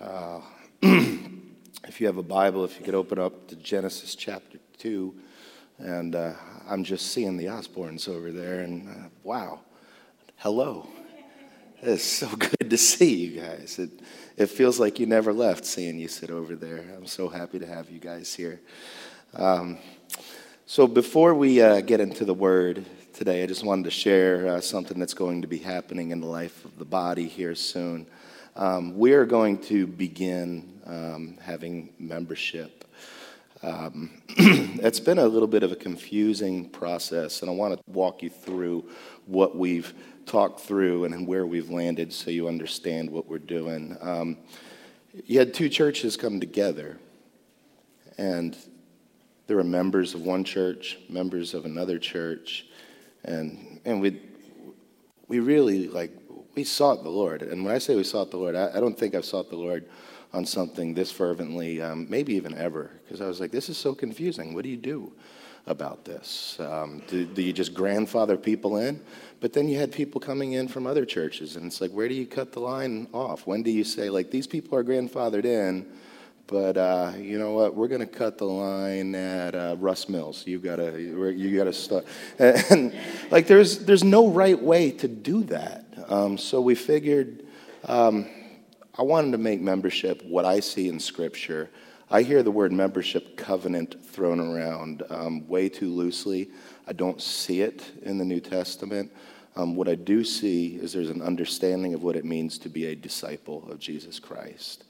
Uh, if you have a Bible, if you could open up to Genesis chapter 2. And uh, I'm just seeing the Osborns over there, and uh, wow, hello. It's so good to see you guys. It, it feels like you never left seeing you sit over there. I'm so happy to have you guys here. Um, so, before we uh, get into the word today, I just wanted to share uh, something that's going to be happening in the life of the body here soon. Um, we are going to begin um, having membership. Um, it's been a little bit of a confusing process, and I want to walk you through what we've talked through and where we've landed so you understand what we're doing. Um, you had two churches come together, and there were members of one church, members of another church, and, and we, we really like we sought the Lord. And when I say we sought the Lord, I, I don't think I've sought the Lord on something this fervently, um, maybe even ever, because I was like, this is so confusing. What do you do about this? Um, do, do, you just grandfather people in? But then you had people coming in from other churches, and it's like, where do you cut the line off? When do you say, like, these people are grandfathered in? But uh, you know what? We're going to cut the line at uh, Russ Mills. You gotta, you gotta start. And, and, like, there's there's no right way to do that. Um, so we figured um, I wanted to make membership what I see in Scripture. I hear the word membership covenant thrown around um, way too loosely. I don't see it in the New Testament. Um, what I do see is there's an understanding of what it means to be a disciple of Jesus Christ.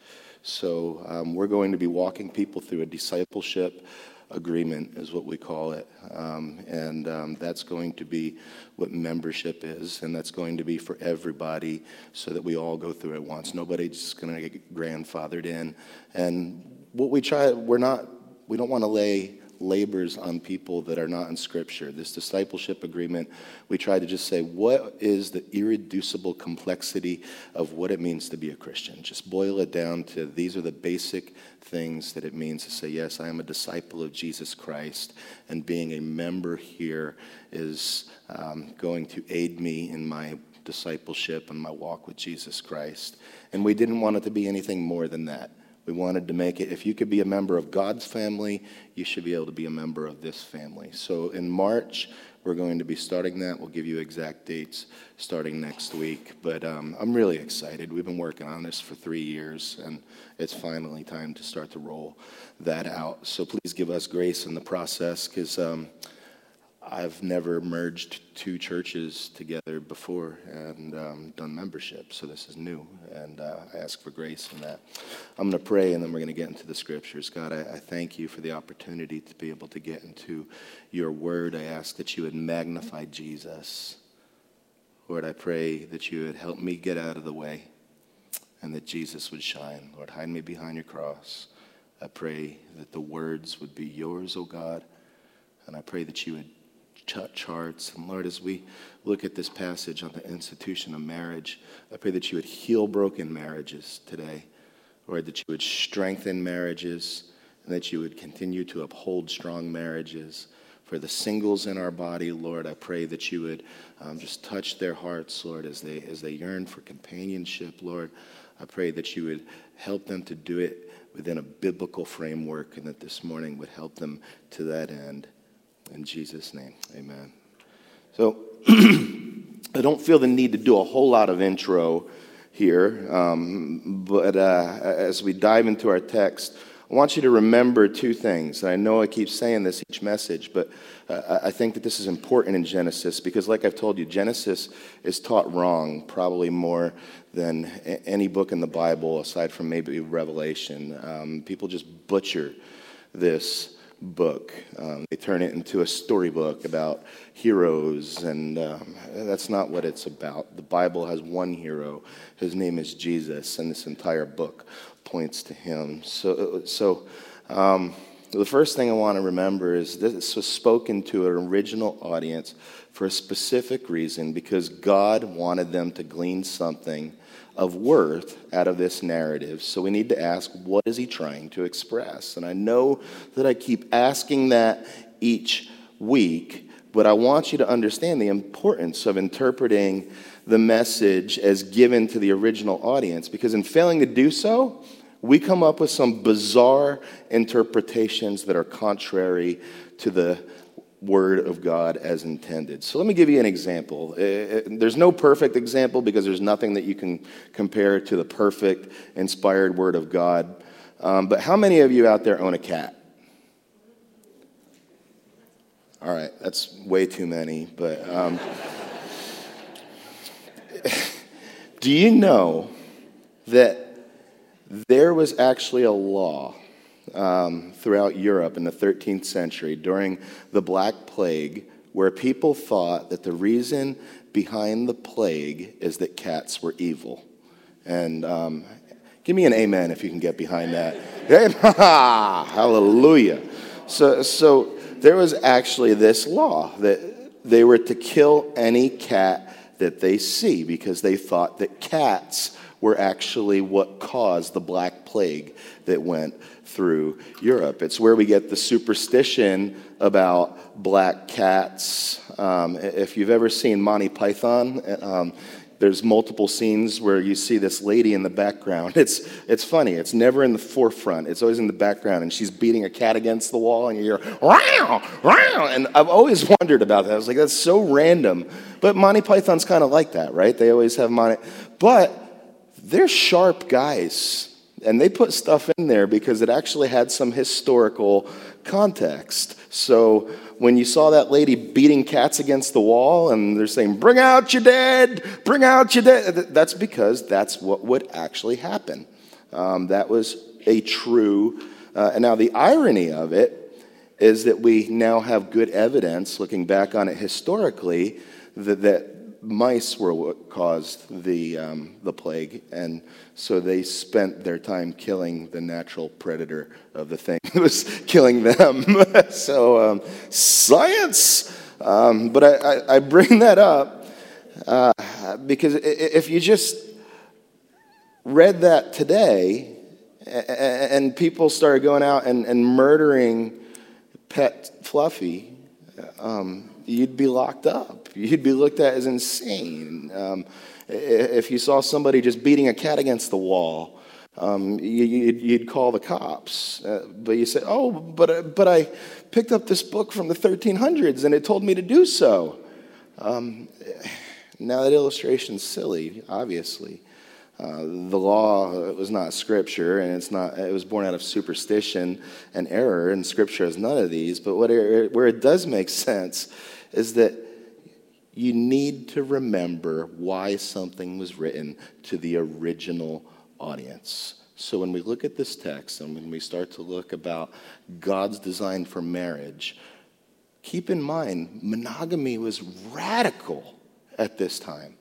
So um, we're going to be walking people through a discipleship agreement, is what we call it. Um, and um, that's going to be what membership is, and that's going to be for everybody so that we all go through it once. Nobody's going to get grandfathered in. And what we try, we're not, we don't want to lay labors on people that are not in Scripture. This discipleship agreement, we try to just say, what is the irreducible complexity of what it means to be a Christian? Just boil it down to these are the basic things that it means to say, yes, I am a disciple of Jesus Christ, and being a member here is um, going to aid me in my discipleship and my walk with Jesus Christ. And we didn't want it to be anything more than that. We wanted to make it, if you could be a member of God's family, you should be able to be a member of this family. So in March, we're going to be starting that. We'll give you exact dates starting next week. But um, I'm really excited. We've been working on this for three years, and it's finally time to start to roll that out. So please give us grace in the process because. Um, I've never merged two churches together before and um, done membership, so this is new, and uh, I ask for grace in that. I'm going to pray, and then we're going to get into the scriptures. God, I, I, thank you for the opportunity to be able to get into your word. I ask that you would magnify Jesus. Lord, I pray that you would help me get out of the way and that Jesus would shine. Lord, hide me behind your cross. I pray that the words would be yours, O oh God, and I pray that you would charts. And Lord, as we look at this passage on the institution of marriage, I pray that you would heal broken marriages today. Lord, that you would strengthen marriages and that you would continue to uphold strong marriages. For the singles in our body, Lord, I pray that you would um, just touch their hearts, Lord, as they, as they yearn for companionship, Lord. I pray that you would help them to do it within a biblical framework and that this morning would help them to that end. In Jesus' name, amen. So I don't feel the need to do a whole lot of intro here, um, but uh, as we dive into our text, I want you to remember two things. And I know I keep saying this each message, but uh, I think that this is important in Genesis because, like I've told you, Genesis is taught wrong probably more than any book in the Bible, aside from maybe Revelation. Um, people just butcher this book. Um, they turn it into a storybook about heroes, and um, that's not what it's about. The Bible has one hero. His name is Jesus, and this entire book points to him. So, so um, the first thing I want to remember is this was spoken to an original audience for a specific reason because God wanted them to glean something of worth out of this narrative. So we need to ask, what is he trying to express? And I know that I keep asking that each week, but I want you to understand the importance of interpreting the message as given to the original audience because in failing to do so, we come up with some bizarre interpretations that are contrary to the word of God as intended. So let me give you an example. Uh, uh, there's no perfect example because there's nothing that you can compare to the perfect, inspired word of God. Um, but how many of you out there own a cat? All right, that's way too many, but um, do you know that there was actually a law um, throughout Europe in the 13th century during the Black Plague where people thought that the reason behind the plague is that cats were evil. And um, give me an amen if you can get behind that. Hallelujah. So, so there was actually this law that they were to kill any cat that they see because they thought that cats were actually what caused the Black Plague that went through Europe. It's where we get the superstition about black cats. Um, if you've ever seen Monty Python, um, there's multiple scenes where you see this lady in the background. It's, it's funny. It's never in the forefront. It's always in the background, and she's beating a cat against the wall, and you hear, wow, wow. And I've always wondered about that. I was like, that's so random. But Monty Python's kind of like that, right? They always have Monty. But they're sharp guys. And they put stuff in there because it actually had some historical context. So when you saw that lady beating cats against the wall and they're saying, Bring out your dead, bring out your dead, that's because that's what would actually happen. Um, that was a true. Uh, and now the irony of it is that we now have good evidence, looking back on it historically, that, that mice were what caused the, um, the plague, and so they spent their time killing the natural predator of the thing that was killing them. so, um, science! Um, but I, I, I, bring that up uh, because if you just read that today, and people started going out and, and murdering pet Fluffy, um, you'd be locked up. You'd be looked at as insane. Um, if you saw somebody just beating a cat against the wall, um, you, would call the cops. Uh, but you say, oh, but, uh, but I picked up this book from the 1300s and it told me to do so. Um, now, that illustration's silly, obviously. Uh, the law was not scripture, and it's not. It was born out of superstition and error, and scripture has none of these. But what it, where it does make sense is that you need to remember why something was written to the original audience. So when we look at this text and when we start to look about God's design for marriage, keep in mind monogamy was radical at this time.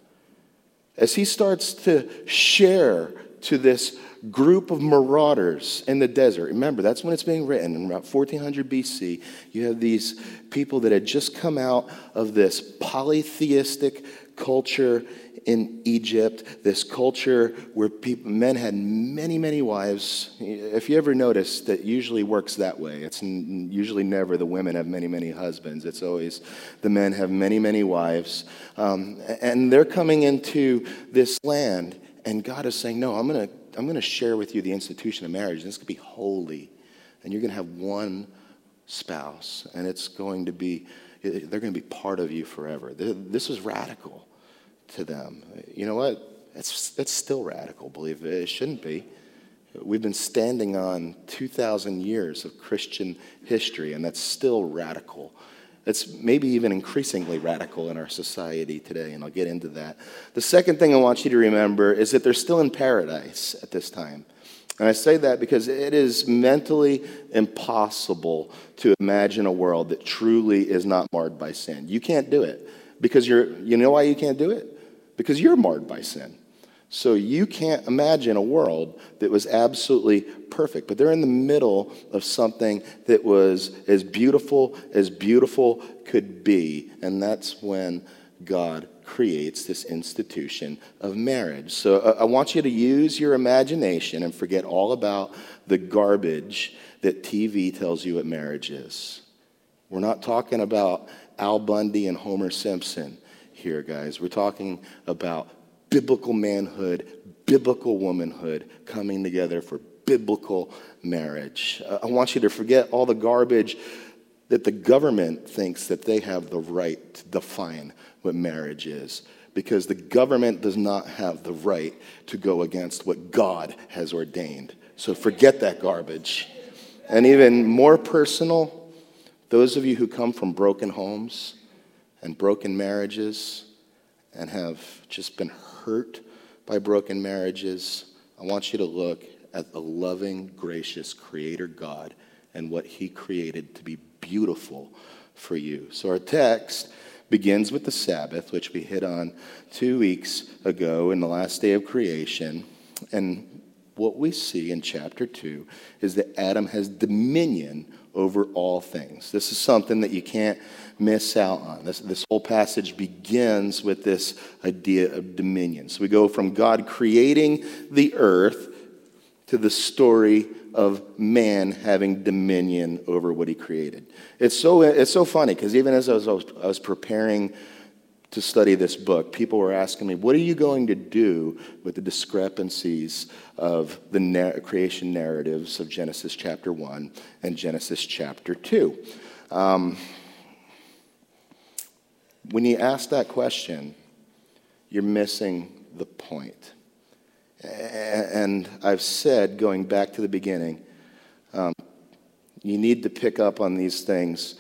As he starts to share to this group of marauders in the desert. Remember, that's when it's being written in about 1400 BC. You have these people that had just come out of this polytheistic culture in Egypt, this culture where people, men had many, many wives. If you ever notice, that usually works that way. It's usually never the women have many, many husbands. It's always the men have many, many wives. Um, and they're coming into this land, and God is saying, No, I'm going to I'm going to share with you the institution of marriage, and it's going to be holy. And you're going to have one spouse, and it's going to be, they're going to be part of you forever. This is radical to them. You know what? It's, it's still radical, believe it. It shouldn't be. We've been standing on 2,000 years of Christian history, and that's still radical. It's maybe even increasingly radical in our society today, and I'll get into that. The second thing I want you to remember is that they're still in paradise at this time. And I say that because it is mentally impossible to imagine a world that truly is not marred by sin. You can't do it because you're, you know why you can't do it? Because you're marred by sin. So you can't imagine a world that was absolutely perfect, but they're in the middle of something that was as beautiful as beautiful could be, and that's when God creates this institution of marriage. So uh, I want you to use your imagination and forget all about the garbage that TV tells you what marriage is. We're not talking about Al Bundy and Homer Simpson. Here, guys. We're talking about biblical manhood, biblical womanhood coming together for biblical marriage. Uh, I want you to forget all the garbage that the government thinks that they have the right to define what marriage is because the government does not have the right to go against what God has ordained. So forget that garbage. And even more personal, those of you who come from broken homes and broken marriages and have just been hurt by broken marriages, I want you to look at the loving, gracious Creator God and what He created to be beautiful for you. So our text begins with the Sabbath, which we hit on two weeks ago in the last day of creation. And what we see in chapter 2 is that Adam has dominion over all things. This is something that you can't miss out on. This, this whole passage begins with this idea of dominion. So we go from God creating the earth to the story of man having dominion over what he created. It's so, it's so funny because even as I was, I was preparing to study this book, people were asking me, What are you going to do with the discrepancies of the na- creation narratives of Genesis chapter 1 and Genesis chapter 2? Um, when you ask that question, you're missing the point. And I've said, going back to the beginning, um, you need to pick up on these things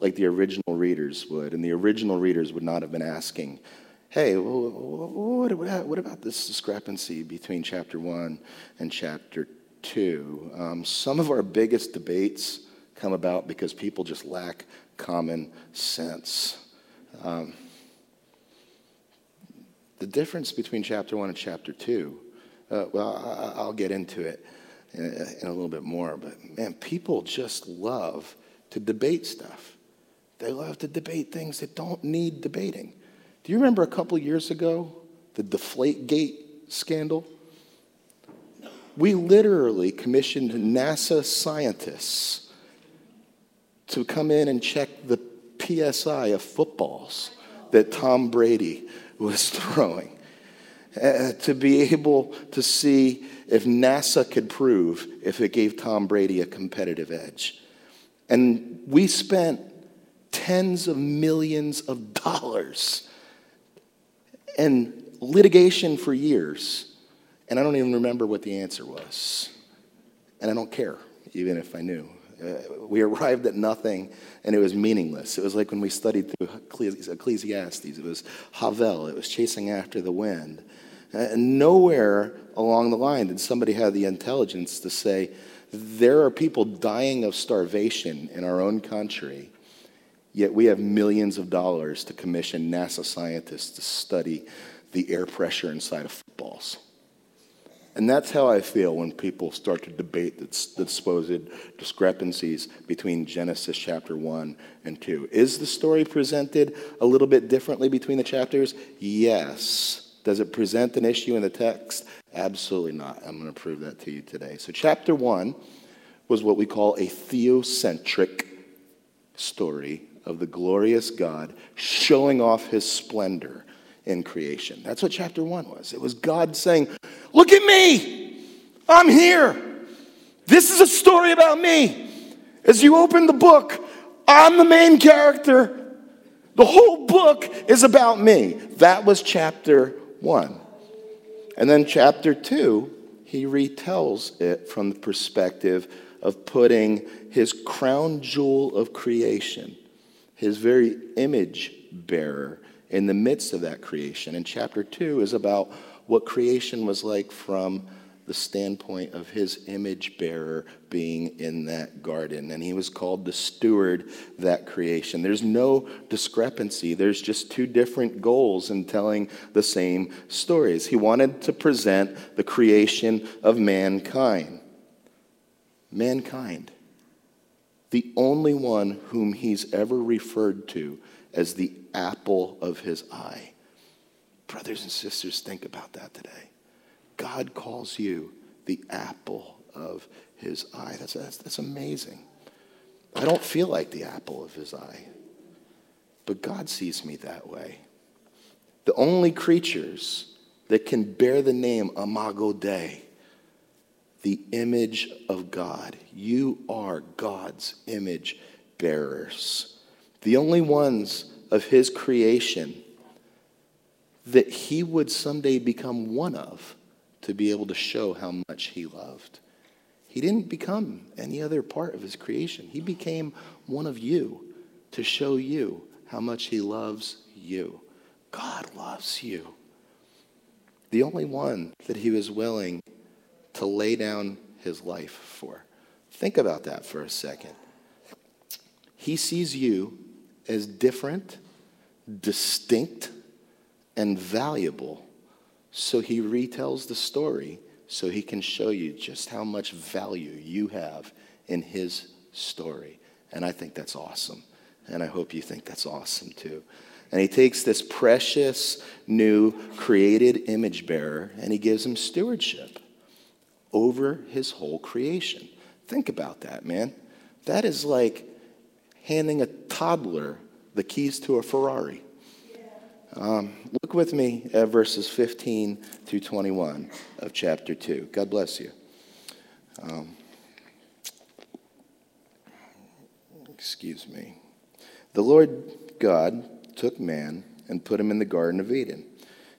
like the original readers would. And the original readers would not have been asking, hey, what, about this discrepancy between chapter 1 and chapter 2? Um, some of our biggest debates come about because people just lack common sense. Um, the difference between chapter 1 and chapter 2, uh, well, I'll get into it in, in a little bit more, but man, people just love to debate stuff. They love to debate things that don't need debating. Do you remember a couple years ago, the Deflategate scandal? We literally commissioned NASA scientists to come in and check the PSI of footballs that Tom Brady was throwing, uh, to be able to see if NASA could prove if it gave Tom Brady a competitive edge. And we spent tens of millions of dollars and litigation for years. And I don't even remember what the answer was. And I don't care, even if I knew. Uh, we arrived at nothing and it was meaningless. It was like when we studied through Ecclesiastes. It was Havel, it was chasing after the wind. And nowhere along the line did somebody have the intelligence to say, there are people dying of starvation in our own country Yet we have millions of dollars to commission NASA scientists to study the air pressure inside of footballs. And that's how I feel when people start to debate the, supposed discrepancies between Genesis chapter 1 and 2. Is the story presented a little bit differently between the chapters? Yes. Does it present an issue in the text? Absolutely not. I'm going to prove that to you today. So, chapter 1 was what we call a theocentric story of the glorious God showing off his splendor in creation. That's what chapter one was. It was God saying, Look at me, I'm here. This is a story about me. As you open the book, I'm the main character. The whole book is about me. That was chapter one. And then chapter two, he retells it from the perspective of putting his crown jewel of creation his very image bearer in the midst of that creation. And chapter two is about what creation was like from the standpoint of his image bearer being in that garden. And he was called the steward that creation. There's no discrepancy, there's just two different goals in telling the same stories. He wanted to present the creation of mankind. Mankind the only one whom he's ever referred to as the apple of his eye. Brothers and sisters, think about that today. God calls you the apple of his eye. That's, that's, that's amazing. I don't feel like the apple of his eye, but God sees me that way. the only creatures that can bear the name Imago Dei, the image of God. You are God's image bearers, the only ones of His creation that He would someday become one of to be able to show how much He loved. He didn't become any other part of His creation, He became one of you to show you how much He loves you. God loves you. The only one that He was willing to lay down His life for. Think about that for a second. He sees you as different, distinct, and valuable. So he retells the story so he can show you just how much value you have in his story. And I think that's awesome. And I hope you think that's awesome too. And he takes this precious new created image bearer and he gives him stewardship over his whole creation. Think about that, man. That is like handing a toddler the keys to a Ferrari. Um, look with me at verses 15 through 21 of chapter 2. God bless you. Um, excuse me. The Lord God took man and put him in the Garden of Eden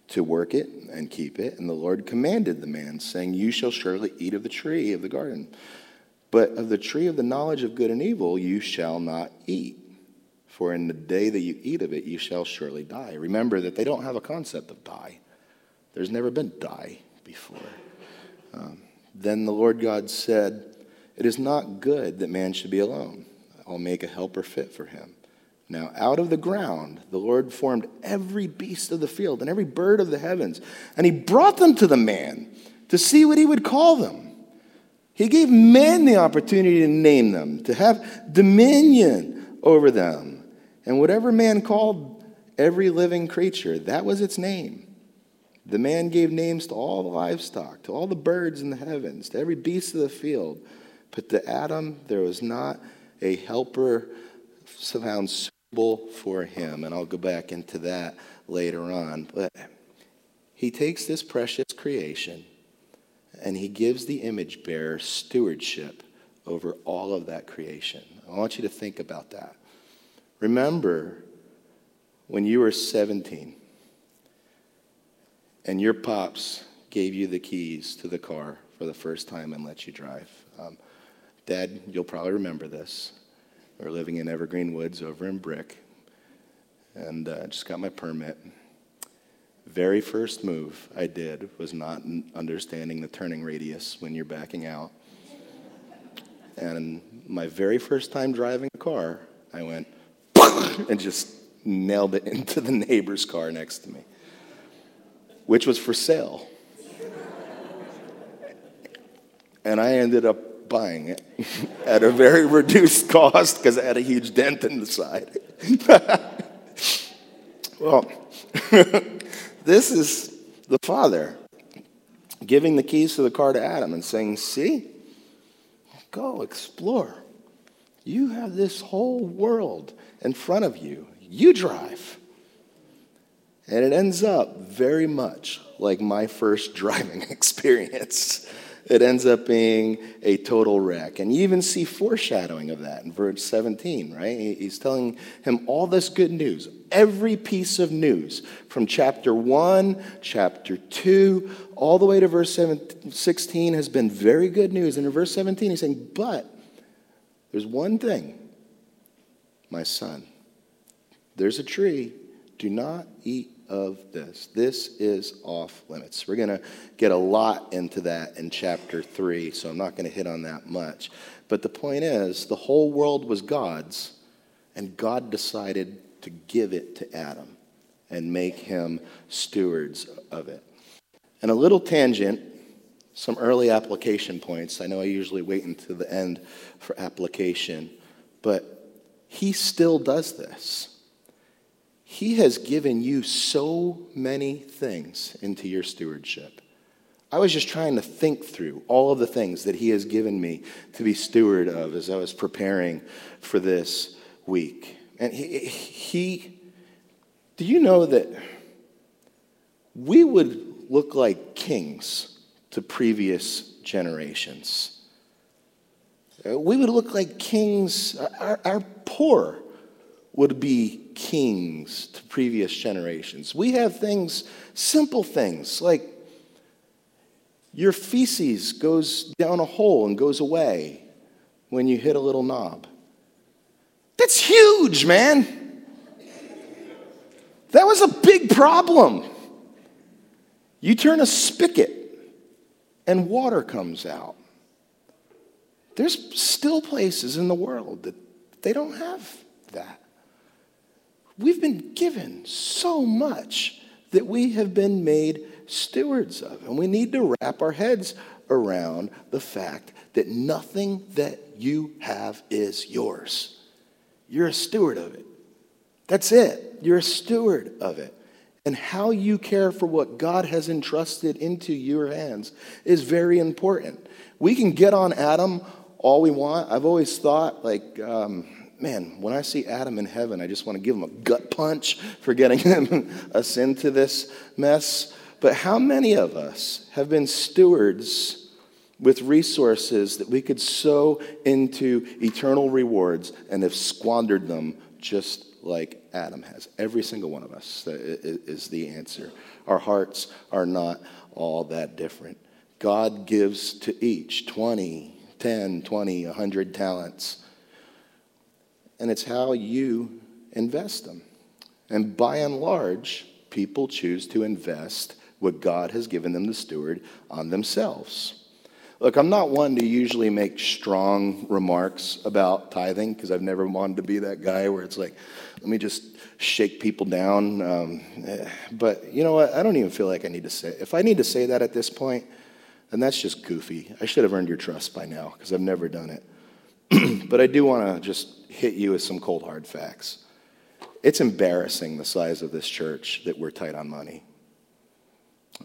to work it and keep it. And the Lord commanded the man, saying, You shall surely eat of the tree of the garden, but of the tree of the knowledge of good and evil you shall not eat. For in the day that you eat of it, you shall surely die. Remember that they don't have a concept of die. There's never been die before. Um, then the Lord God said, It is not good that man should be alone. I'll make a helper fit for him. Now, out of the ground, the Lord formed every beast of the field and every bird of the heavens, and he brought them to the man to see what he would call them. He gave man the opportunity to name them, to have dominion over them. And whatever man called every living creature, that was its name. The man gave names to all the livestock, to all the birds in the heavens, to every beast of the field. But to Adam, there was not a helper found for him. And I'll go back into that later on. But he takes this precious creation and he gives the image bearer stewardship over all of that creation. I want you to think about that. Remember when you were 17 and your pops gave you the keys to the car for the first time and let you drive. Um, Dad, you'll probably remember this. We are living in Evergreen Woods over in Brick, and uh, just got my permit. Very first move I did was not understanding the turning radius when you're backing out. And my very first time driving a car, I went and just nailed it into the neighbor's car next to me, which was for sale. And I ended up buying it at a very reduced cost because it had a huge dent in the side. well, this is the father giving the keys to the car to Adam and saying, See, go explore. You have this whole world in front of you. You drive. And it ends up very much like my first driving experience. It ends up being a total wreck. And you even see foreshadowing of that in verse 17, right? He's telling him all this good news, every piece of news from chapter 1, chapter 2, all the way to verse 16 has been very good news. And in verse 17, he's saying, But there's one thing my son. There's a tree. Do not eat of this. This is off limits. We're going to get a lot into that in chapter 3, so I'm not going to hit on that much. But the point is, the whole world was God's, and God decided to give it to Adam and make him stewards of it. And a little tangent, some early application points. I know I usually wait until the end for application, but he still does this. He has given you so many things into your stewardship. I was just trying to think through all of the things that He has given me to be steward of as I was preparing for this week. And He, he do you know that we would look like kings to previous generations. Uh, we would look like kings, our, our poor would be kings to previous generations. We have things, simple things, like your feces goes down a hole and goes away when you hit a little knob. That's huge, man. That was a big problem. You turn a spigot and water comes out. There's still places in the world that they don't have that. We've been given so much that we have been made stewards of. And we need to wrap our heads around the fact that nothing that you have is yours. You're a steward of it. That's it. You're a steward of it. And how you care for what God has entrusted into your hands is very important. We can get on Adam all we want. I've always thought, like, um, man, when I see Adam in heaven, I just want to give him a gut punch for getting him, us into this mess. But how many of us have been stewards with resources that we could sow into eternal rewards and have squandered them just like Adam has? Every single one of us is the answer. Our hearts are not all that different. God gives to each 20, 10, 20, 100 talents and it's how you invest them. And by and large, people choose to invest what God has given them to steward on themselves. Look, I'm not one to usually make strong remarks about tithing because I've never wanted to be that guy where it's like, let me just shake people down. Um, eh, but you know what? I don't even feel like I need to say it. If I need to say that at this point, then that's just goofy. I should have earned your trust by now because I've never done it. but I do want to just hit you with some cold hard facts. It's embarrassing the size of this church that we're tight on money.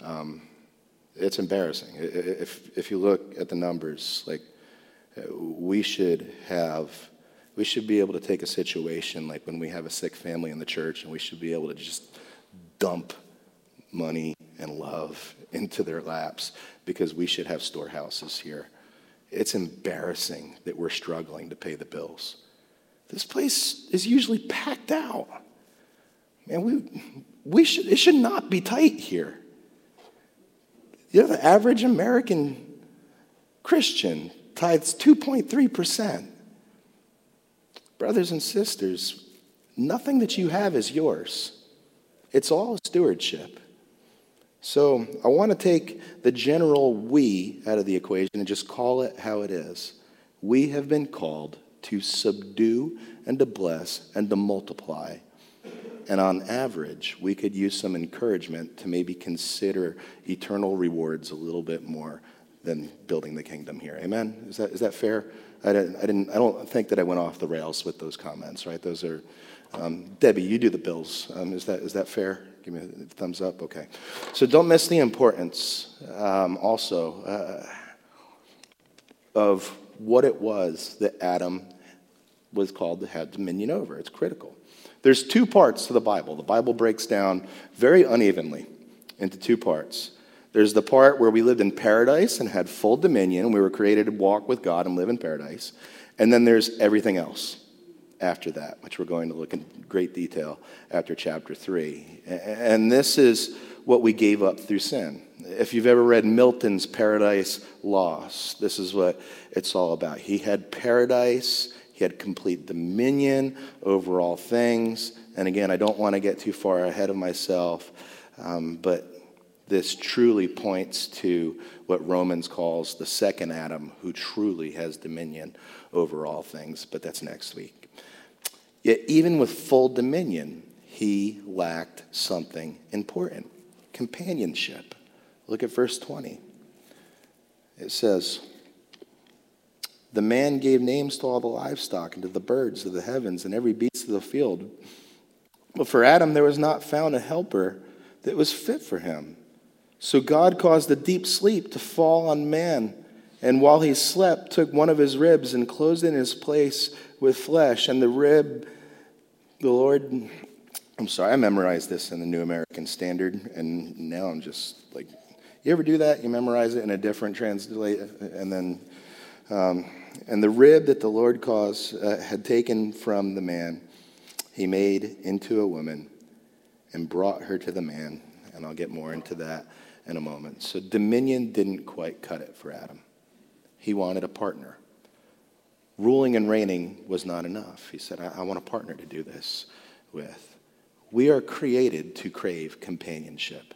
Um, it's embarrassing. If, if you look at the numbers, like we should have, we should be able to take a situation like when we have a sick family in the church and we should be able to just dump money and love into their laps because we should have storehouses here it's embarrassing that we're struggling to pay the bills. This place is usually packed out. Man, we, we should, it should not be tight here. You know, the average American Christian tithes 2.3%. Brothers and sisters, nothing that you have is yours. It's all stewardship. So I want to take the general we out of the equation and just call it how it is. We have been called to subdue and to bless and to multiply. And on average, we could use some encouragement to maybe consider eternal rewards a little bit more than building the kingdom here. Amen? Is that, is that fair? I didn't, I didn't, I don't think that I went off the rails with those comments, right? Those are, um, Debbie, you do the bills. Um, is, that, is that fair? Give me a thumbs up. Okay. So don't miss the importance um, also uh, of what it was that Adam was called to have dominion over. It's critical. There's two parts to the Bible. The Bible breaks down very unevenly into two parts. There's the part where we lived in paradise and had full dominion. We were created to walk with God and live in paradise. And then there's everything else after that, which we're going to look in great detail after chapter 3. And this is what we gave up through sin. If you've ever read Milton's Paradise Lost, this is what it's all about. He had paradise, he had complete dominion over all things. And again, I don't want to get too far ahead of myself, um, but this truly points to what Romans calls the second Adam, who truly has dominion over all things. But that's next week. Yet, even with full dominion, he lacked something important companionship. Look at verse 20. It says, The man gave names to all the livestock and to the birds of the heavens and every beast of the field. But for Adam, there was not found a helper that was fit for him. So God caused a deep sleep to fall on man. And while he slept, took one of his ribs and closed in his place with flesh. And the rib the Lord I'm sorry, I memorized this in the New American Standard, and now I'm just like, you ever do that? You memorize it in a different translate, and then, um, and the rib that the Lord caused uh, had taken from the man, he made into a woman and brought her to the man. And I'll get more into that in a moment. So dominion didn't quite cut it for Adam. He wanted a partner. Ruling and reigning was not enough. He said, I, I want a partner to do this with. We are created to crave companionship.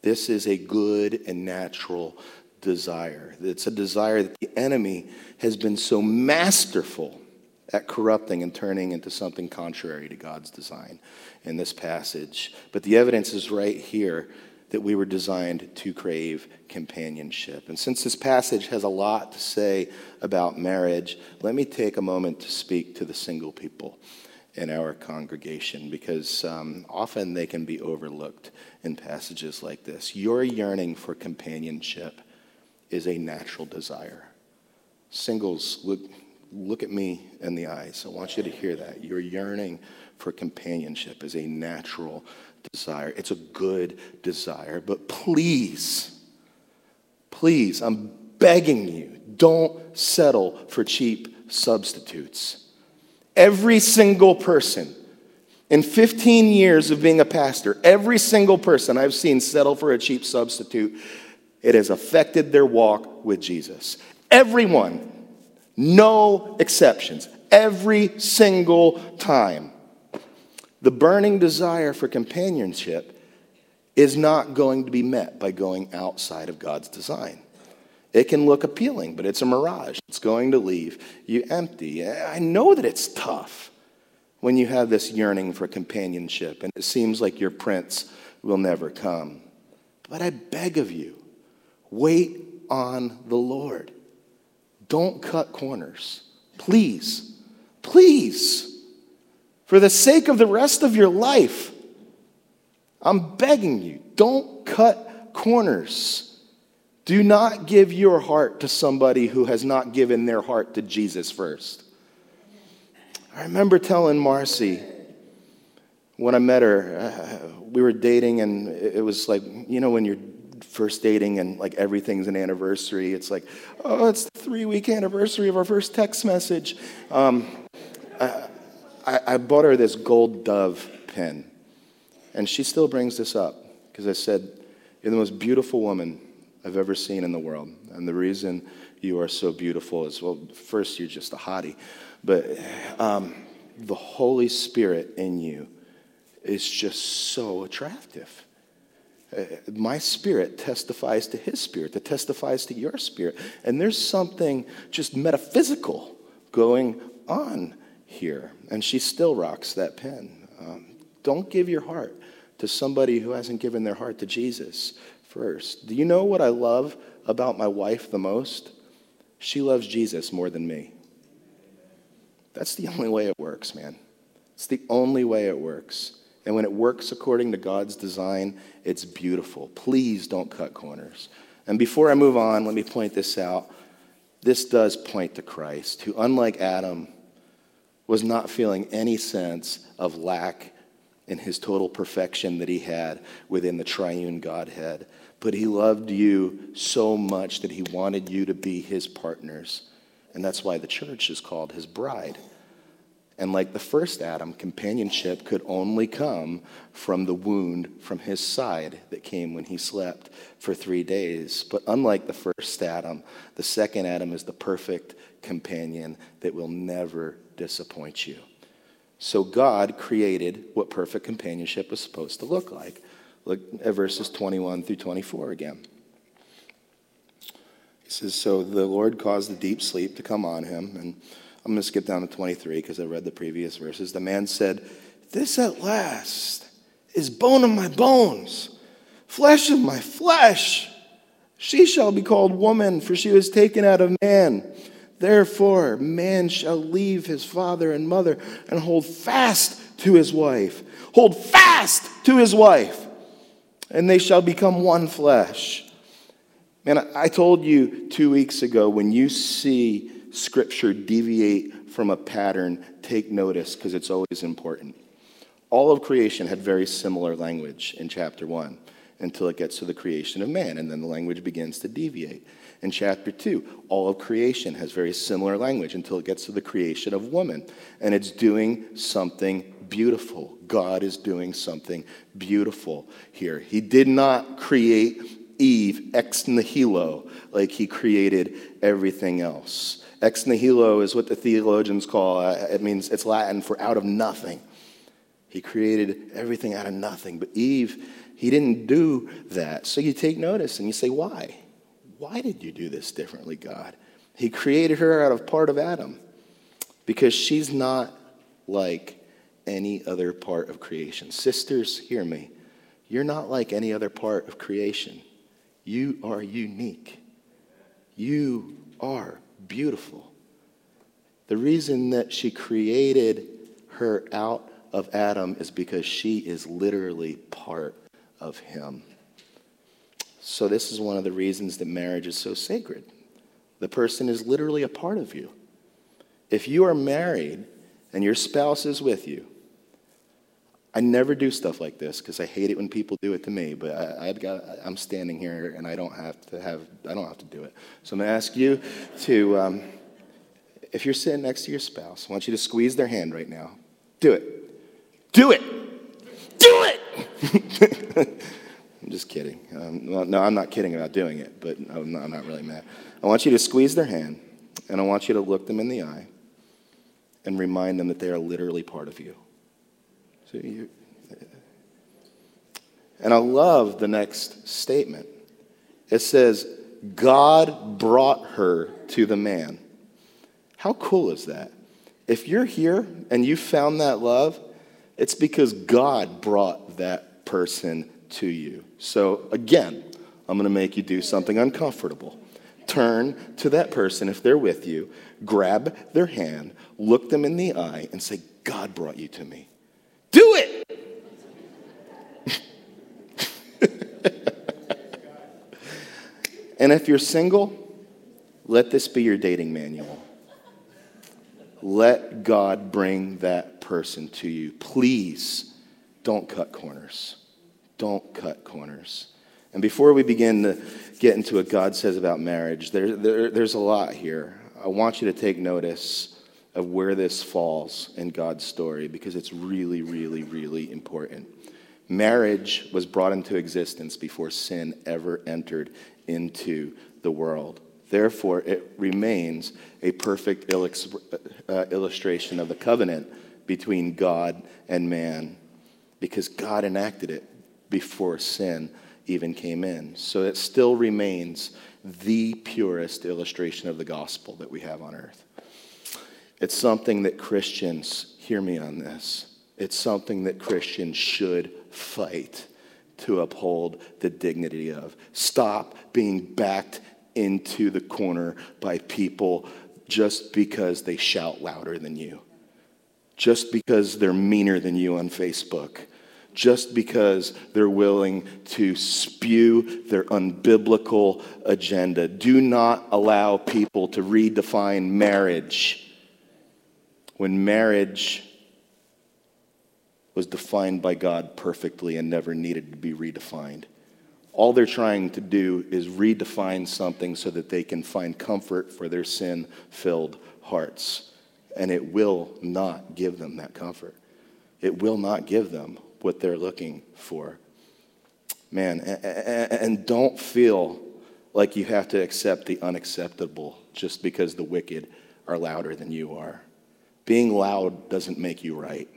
This is a good and natural desire. It's a desire that the enemy has been so masterful at corrupting and turning into something contrary to God's design in this passage. But the evidence is right here that we were designed to crave companionship. And since this passage has a lot to say about marriage, let me take a moment to speak to the single people in our congregation because um, often they can be overlooked in passages like this. Your yearning for companionship is a natural desire. Singles, look, look at me in the eyes. I want you to hear that. Your yearning for companionship is a natural desire. It's a good desire. But please, please, I'm begging you, don't settle for cheap substitutes. Every single person in 15 years of being a pastor, every single person I've seen settle for a cheap substitute, it has affected their walk with Jesus. Everyone, no exceptions, every single time. The burning desire for companionship is not going to be met by going outside of God's design. It can look appealing, but it's a mirage. It's going to leave you empty. I know that it's tough when you have this yearning for companionship and it seems like your prince will never come. But I beg of you, wait on the Lord. Don't cut corners. Please, please. For the sake of the rest of your life, I'm begging you, don't cut corners. Do not give your heart to somebody who has not given their heart to Jesus first. I remember telling Marcy when I met her, uh, we were dating, and it was like, you know, when you're first dating and like everything's an anniversary, it's like, oh, it's the three week anniversary of our first text message. Um, I, I bought her this gold dove pin. And she still brings this up because I said, You're the most beautiful woman I've ever seen in the world. And the reason you are so beautiful is, well, first, you're just a hottie, but um, the Holy Spirit in you is just so attractive. Uh, my spirit testifies to his spirit, that testifies to your spirit. And there's something just metaphysical going on here. And she still rocks that pen. Um, don't give your heart to somebody who hasn't given their heart to Jesus first. Do you know what I love about my wife the most? She loves Jesus more than me. That's the only way it works, man. It's the only way it works. And when it works according to God's design, it's beautiful. Please don't cut corners. And before I move on, let me point this out. This does point to Christ, who, unlike Adam, was not feeling any sense of lack in his total perfection that he had within the triune Godhead. But he loved you so much that he wanted you to be his partners. And that's why the church is called his bride. And like the first Adam, companionship could only come from the wound from his side that came when he slept for three days. But unlike the first Adam, the second Adam is the perfect companion that will never disappoint you. So God created what perfect companionship was supposed to look like. Look at verses 21 through 24 again. He says, So the Lord caused the deep sleep to come on him. And I'm going to skip down to 23 because I read the previous verses. The man said, This at last is bone of my bones, flesh of my flesh. She shall be called woman, for she was taken out of man. Therefore, man shall leave his father and mother and hold fast to his wife. Hold fast to his wife, and they shall become one flesh. Man, I told you two weeks ago when you see scripture deviate from a pattern, take notice because it's always important. All of creation had very similar language in chapter 1 until it gets to the creation of man, and then the language begins to deviate. In chapter 2, all of creation has very similar language until it gets to the creation of woman, and it's doing something beautiful. God is doing something beautiful here. He did not create Eve ex nihilo like he created everything else. Ex nihilo is what the theologians call uh, it means it's Latin for out of nothing. He created everything out of nothing, but Eve he didn't do that. So you take notice and you say, why? Why did you do this differently, God? He created her out of part of Adam because she's not like any other part of creation. Sisters, hear me. You're not like any other part of creation. You are unique. You are beautiful. The reason that she created her out of Adam is because she is literally part of him. So, this is one of the reasons that marriage is so sacred. The person is literally a part of you. If you are married and your spouse is with you, I never do stuff like this because I hate it when people do it to me. But I, have got, I'm standing here and I don't have to have, I don't have to do it. So I'm going to ask you to, um, if you're sitting next to your spouse, I want you to squeeze their hand right now. Do it. Do it. Do it. I'm just kidding. Um, well, no, I'm not kidding about doing it, but I'm not, I'm not really mad. I want you to squeeze their hand, and I want you to look them in the eye and remind them that they are literally part of you. So you, and I love the next statement. It says, God brought her to the man. How cool is that? If you're here and you found that love, it's because God brought that person to you. So, again, I'm going to make you do something uncomfortable. Turn to that person if they're with you, grab their hand, look them in the eye, and say, God brought you to me. Do it. and if you're single, let this be your dating manual. Let God bring that person to you. Please don't cut corners. Don't cut corners. And before we begin to get into what God says about marriage, there, there, there's a lot here. I want you to take notice of where this falls in God's story because it's really, really, really important. Marriage was brought into existence before sin ever entered into the world. Therefore, it remains a perfect uh, illustration of the covenant between God and man because God enacted it before sin even came in. So it still remains the purest illustration of the gospel that we have on earth. It's something that Christians, hear me on this, it's something that Christians should fight to uphold the dignity of. Stop being backed into the corner by people just because they shout louder than you, just because they're meaner than you on Facebook just because they're willing to spew their unbiblical agenda. Do not allow people to redefine marriage when marriage was defined by God perfectly and never needed to be redefined. All they're trying to do is redefine something so that they can find comfort for their sin filled hearts. And it will not give them that comfort. It will not give them what they're looking for. Man, and don't feel like you have to accept the unacceptable just because the wicked are louder than you are. Being loud doesn't make you right.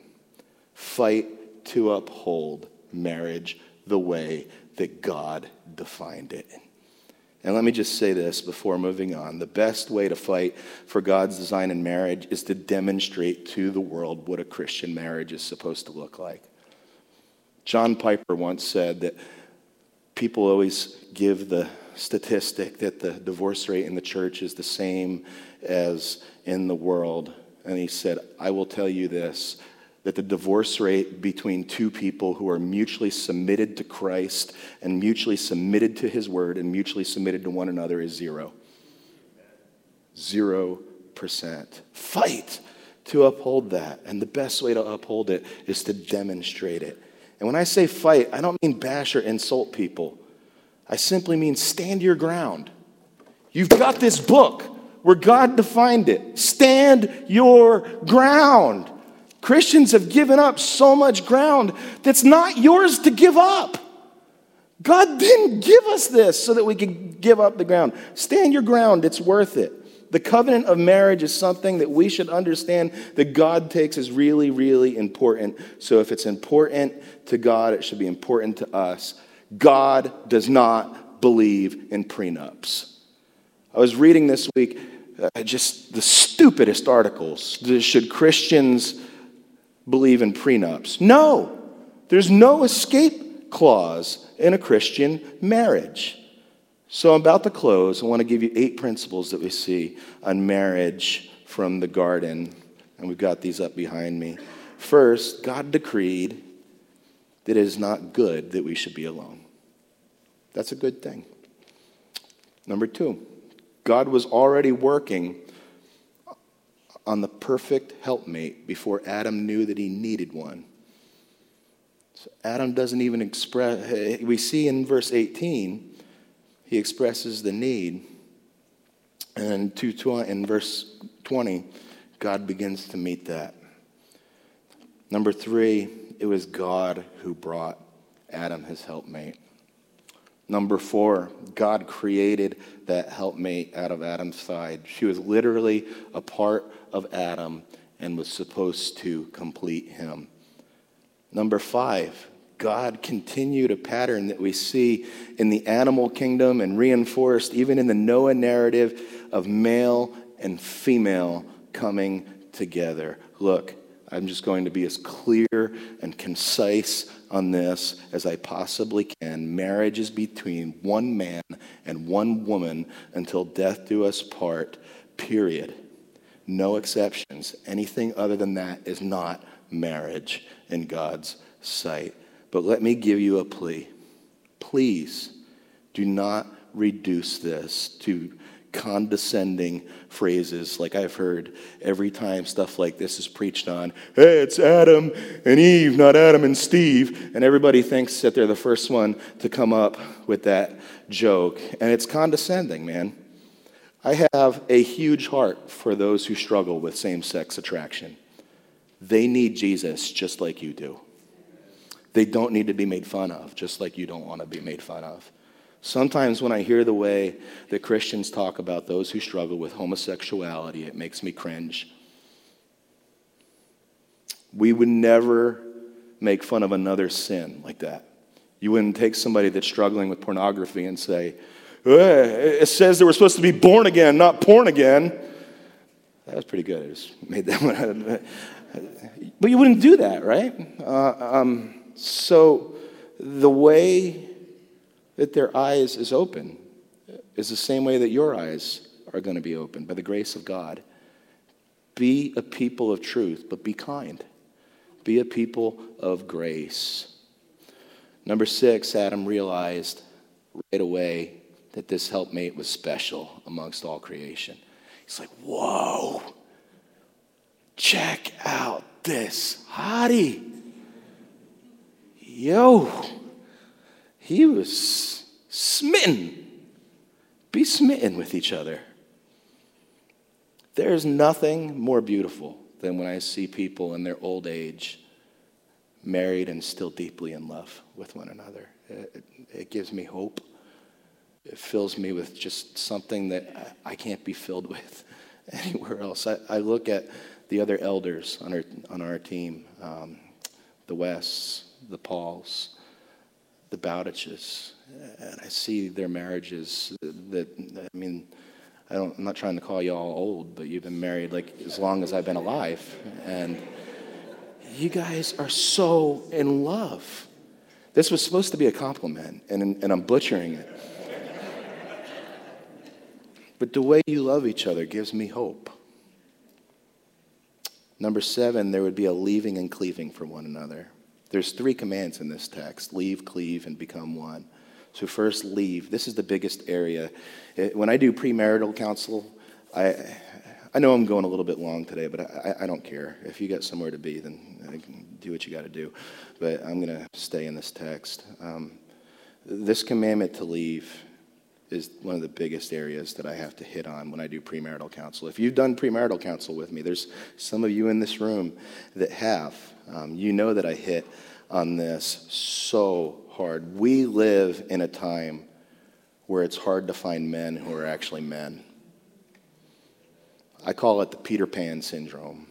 Fight to uphold marriage the way that God defined it. And let me just say this before moving on. The best way to fight for God's design in marriage is to demonstrate to the world what a Christian marriage is supposed to look like. John Piper once said that people always give the statistic that the divorce rate in the church is the same as in the world. And he said, I will tell you this that the divorce rate between two people who are mutually submitted to Christ and mutually submitted to his word and mutually submitted to one another is zero. Zero percent. Fight to uphold that. And the best way to uphold it is to demonstrate it. And when I say fight, I don't mean bash or insult people. I simply mean stand your ground. You've got this book where God defined it. Stand your ground. Christians have given up so much ground that's not yours to give up. God didn't give us this so that we could give up the ground. Stand your ground, it's worth it. The covenant of marriage is something that we should understand that God takes as really, really important. So if it's important to God, it should be important to us. God does not believe in prenups. I was reading this week uh, just the stupidest articles. Should Christians believe in prenups? No, there's no escape clause in a Christian marriage. So I'm about to close. I want to give you eight principles that we see on marriage from the garden. And we've got these up behind me. First, God decreed that it is not good that we should be alone. That's a good thing. Number two, God was already working on the perfect helpmate before Adam knew that he needed one. So Adam doesn't even express, we see in verse 18, he expresses the need. And in verse 20, God begins to meet that. Number three, it was God who brought Adam his helpmate. Number four, God created that helpmate out of Adam's side. She was literally a part of Adam and was supposed to complete him. Number five, God continued a pattern that we see in the animal kingdom and reinforced even in the Noah narrative of male and female coming together. Look, I'm just going to be as clear and concise on this as I possibly can. Marriage is between one man and one woman until death do us part, period. No exceptions. Anything other than that is not marriage in God's sight. But let me give you a plea. Please do not reduce this to condescending phrases like I've heard every time stuff like this is preached on. Hey, it's Adam and Eve, not Adam and Steve. And everybody thinks that they're the first one to come up with that joke. And it's condescending, man. I have a huge heart for those who struggle with same sex attraction. They need Jesus just like you do. They don't need to be made fun of, just like you don't want to be made fun of. Sometimes when I hear the way that Christians talk about those who struggle with homosexuality, it makes me cringe. We would never make fun of another sin like that. You wouldn't take somebody that's struggling with pornography and say, it says they were supposed to be born again, not porn again. That was pretty good. I just made that one. but you wouldn't do that, right? Uh, um, so the way that their eyes is open is the same way that your eyes are going to be open by the grace of God. Be a people of truth, but be kind. Be a people of grace. Number six, Adam realized right away that this helpmate was special amongst all creation. He's like, whoa, check out this hottie. Yo, he was smitten. Be smitten with each other. There's nothing more beautiful than when I see people in their old age married and still deeply in love with one another. It, it gives me hope. It fills me with just something that I can't be filled with anywhere else. I, I look at the other elders on our, on our team um, the Wests, the Pauls, the Bowditches, and I see their marriages that, I mean, I don't, I'm not trying to call y'all old, but you've been married like as long as I've been alive. And you guys are so in love. This was supposed to be a compliment, and, and I'm butchering it. but the way you love each other gives me hope. Number seven, there would be a leaving and cleaving for one another. There's three commands in this text leave, cleave, and become one. So, first, leave. This is the biggest area. When I do premarital counsel, I, I know I'm going a little bit long today, but I, I don't care. If you got somewhere to be, then do what you got to do. But I'm going to stay in this text. Um, this commandment to leave is one of the biggest areas that I have to hit on when I do premarital counsel. If you've done premarital counsel with me, there's some of you in this room that have. Um, you know that I hit on this so hard. We live in a time where it's hard to find men who are actually men. I call it the Peter Pan syndrome.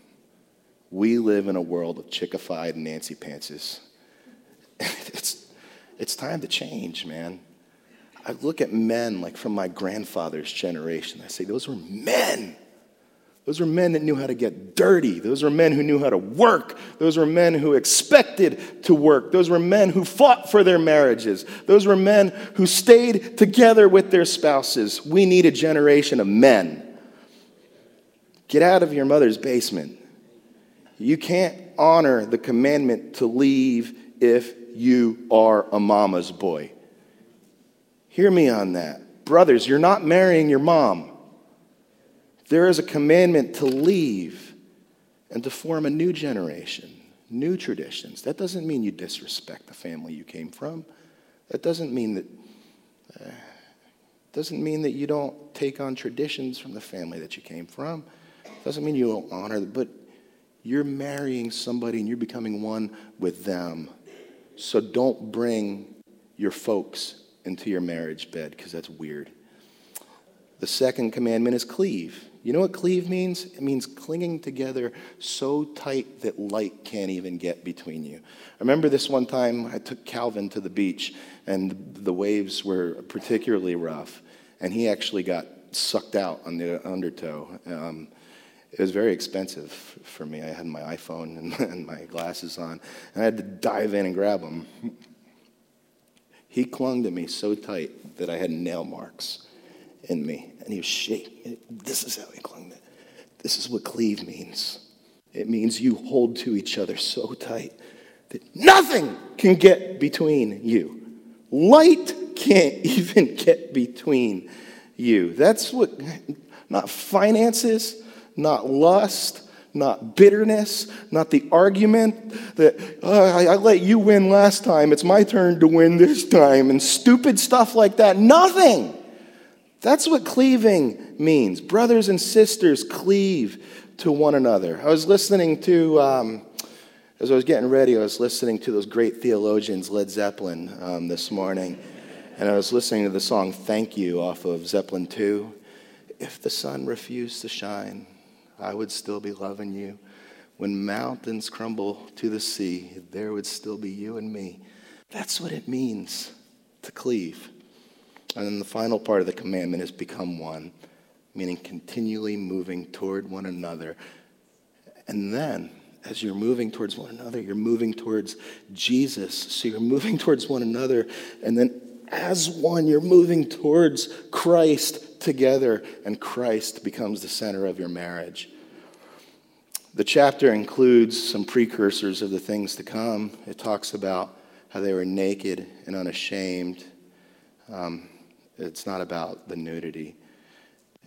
We live in a world of chickified Nancy Pantses. it's, it's time to change, man. I look at men like from my grandfather's generation. I say, those were men. Those were men that knew how to get dirty. Those were men who knew how to work. Those were men who expected to work. Those were men who fought for their marriages. Those were men who stayed together with their spouses. We need a generation of men. Get out of your mother's basement. You can't honor the commandment to leave if you are a mama's boy. Hear me on that. Brothers, you're not marrying your mom. There is a commandment to leave and to form a new generation, new traditions. That doesn't mean you disrespect the family you came from. That doesn't mean that. Uh, doesn't mean that you don't take on traditions from the family that you came from. Doesn't mean you don't honor, them. but you're marrying somebody and you're becoming one with them. So don't bring your folks into your marriage bed because that's weird. The second commandment is cleave. You know what cleave means? It means clinging together so tight that light can't even get between you. I remember this one time I took Calvin to the beach and the waves were particularly rough, and he actually got sucked out on the undertow. Um, it was very expensive for me. I had my iPhone and, and my glasses on, and I had to dive in and grab him. He clung to me so tight that I had nail marks in me, and he was shaking. This is how he clung. To. me. This is what cleave means. It means you hold to each other so tight that nothing can get between you. Light can't even get between you. That's what, not finances, not lust, not bitterness, not the argument that oh, I, I, let you win last time, it's my turn to win this time, and stupid stuff like that. Nothing. That's what cleaving means. Brothers and sisters cleave to one another. I was listening to, um, as I was getting ready, I was listening to those great theologians, Led Zeppelin, um, this morning. And I was listening to the song Thank You off of Zeppelin 2. If the sun refused to shine, I would still be loving you. When mountains crumble to the sea, there would still be you and me. That's what it means to cleave. And then the final part of the commandment is become one, meaning continually moving toward one another. And then, as you're moving towards one another, you're moving towards Jesus. So you're moving towards one another. And then, as one, you're moving towards Christ together, and Christ becomes the center of your marriage. The chapter includes some precursors of the things to come. It talks about how they were naked and unashamed. Um, it's not about the nudity,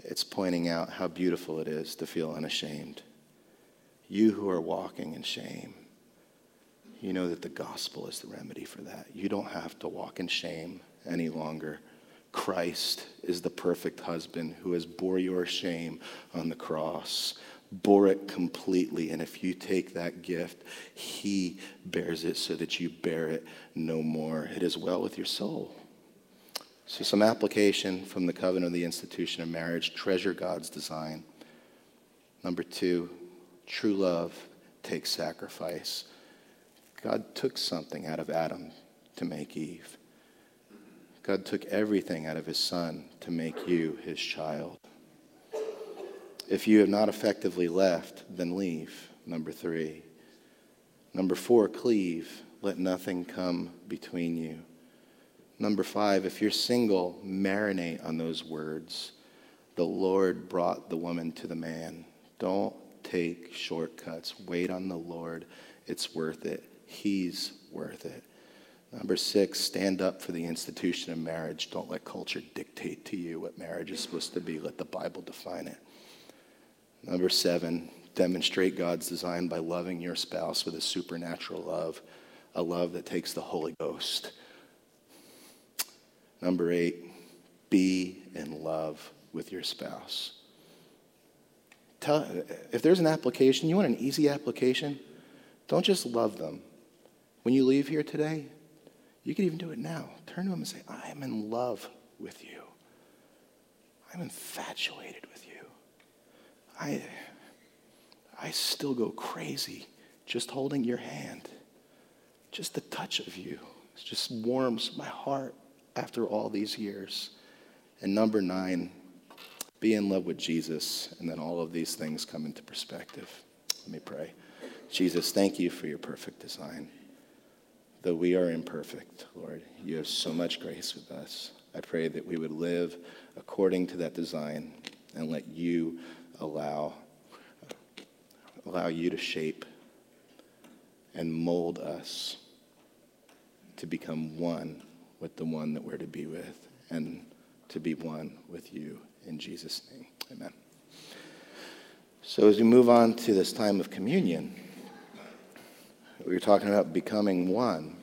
it's pointing out how beautiful it is to feel unashamed. You who are walking in shame, you know that the gospel is the remedy for that. You don't have to walk in shame any longer. Christ is the perfect husband who has bore your shame on the cross, bore it completely. And if you take that gift, he bears it so that you bear it no more. It is well with your soul. So, some application from the covenant of the institution of marriage treasure God's design. Number two, true love takes sacrifice. God took something out of Adam to make Eve. God took everything out of his son to make you his child. If you have not effectively left, then leave. Number three. Number four, cleave. Let nothing come between you. Number five, if you're single, marinate on those words. The Lord brought the woman to the man. Don't take shortcuts. Wait on the Lord. It's worth it. He's worth it. Number six, stand up for the institution of marriage. Don't let culture dictate to you what marriage is supposed to be. Let the Bible define it. Number seven, demonstrate God's design by loving your spouse with a supernatural love, a love that takes the Holy Ghost. Number eight, be in love with your spouse. Tell, if there's an application, you want an easy application, don't just love them. When you leave here today, you can even do it now. Turn to him and say, I am in love with you. I'm infatuated with you. I, I still go crazy just holding your hand. Just the touch of you just warms my heart after all these years. And number nine, be in love with Jesus, and then all of these things come into perspective. Let me pray. Jesus, thank you for your perfect design. Though we are imperfect, Lord, you have so much grace with us. I pray that we would live according to that design and let you allow allow you to shape and mold us to become one with the one that we're to be with and to be one with you in Jesus name. Amen. So as we move on to this time of communion, we were talking about becoming one.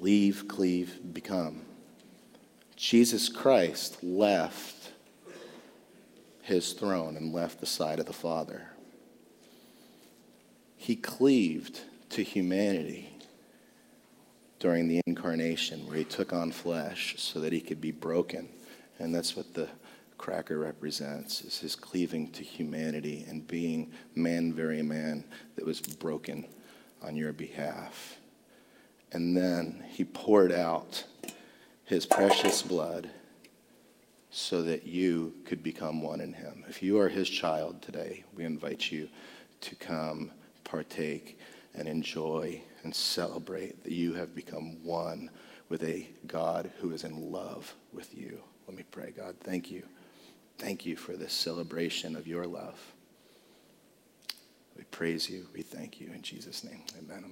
Leave, cleave, become. Jesus Christ left his throne and left the side of the Father. He cleaved to humanity during the incarnation, where he took on flesh so that he could be broken. And that's what the cracker represents is his cleaving to humanity and being man very man that was broken on your behalf. And then he poured out his precious blood so that you could become one in him. If you are his child today, we invite you to come partake and enjoy and celebrate that you have become one with a God who is in love with you. Let me pray, God, thank you. Thank you for this celebration of your love. We praise you. We thank you in Jesus' name. Amen.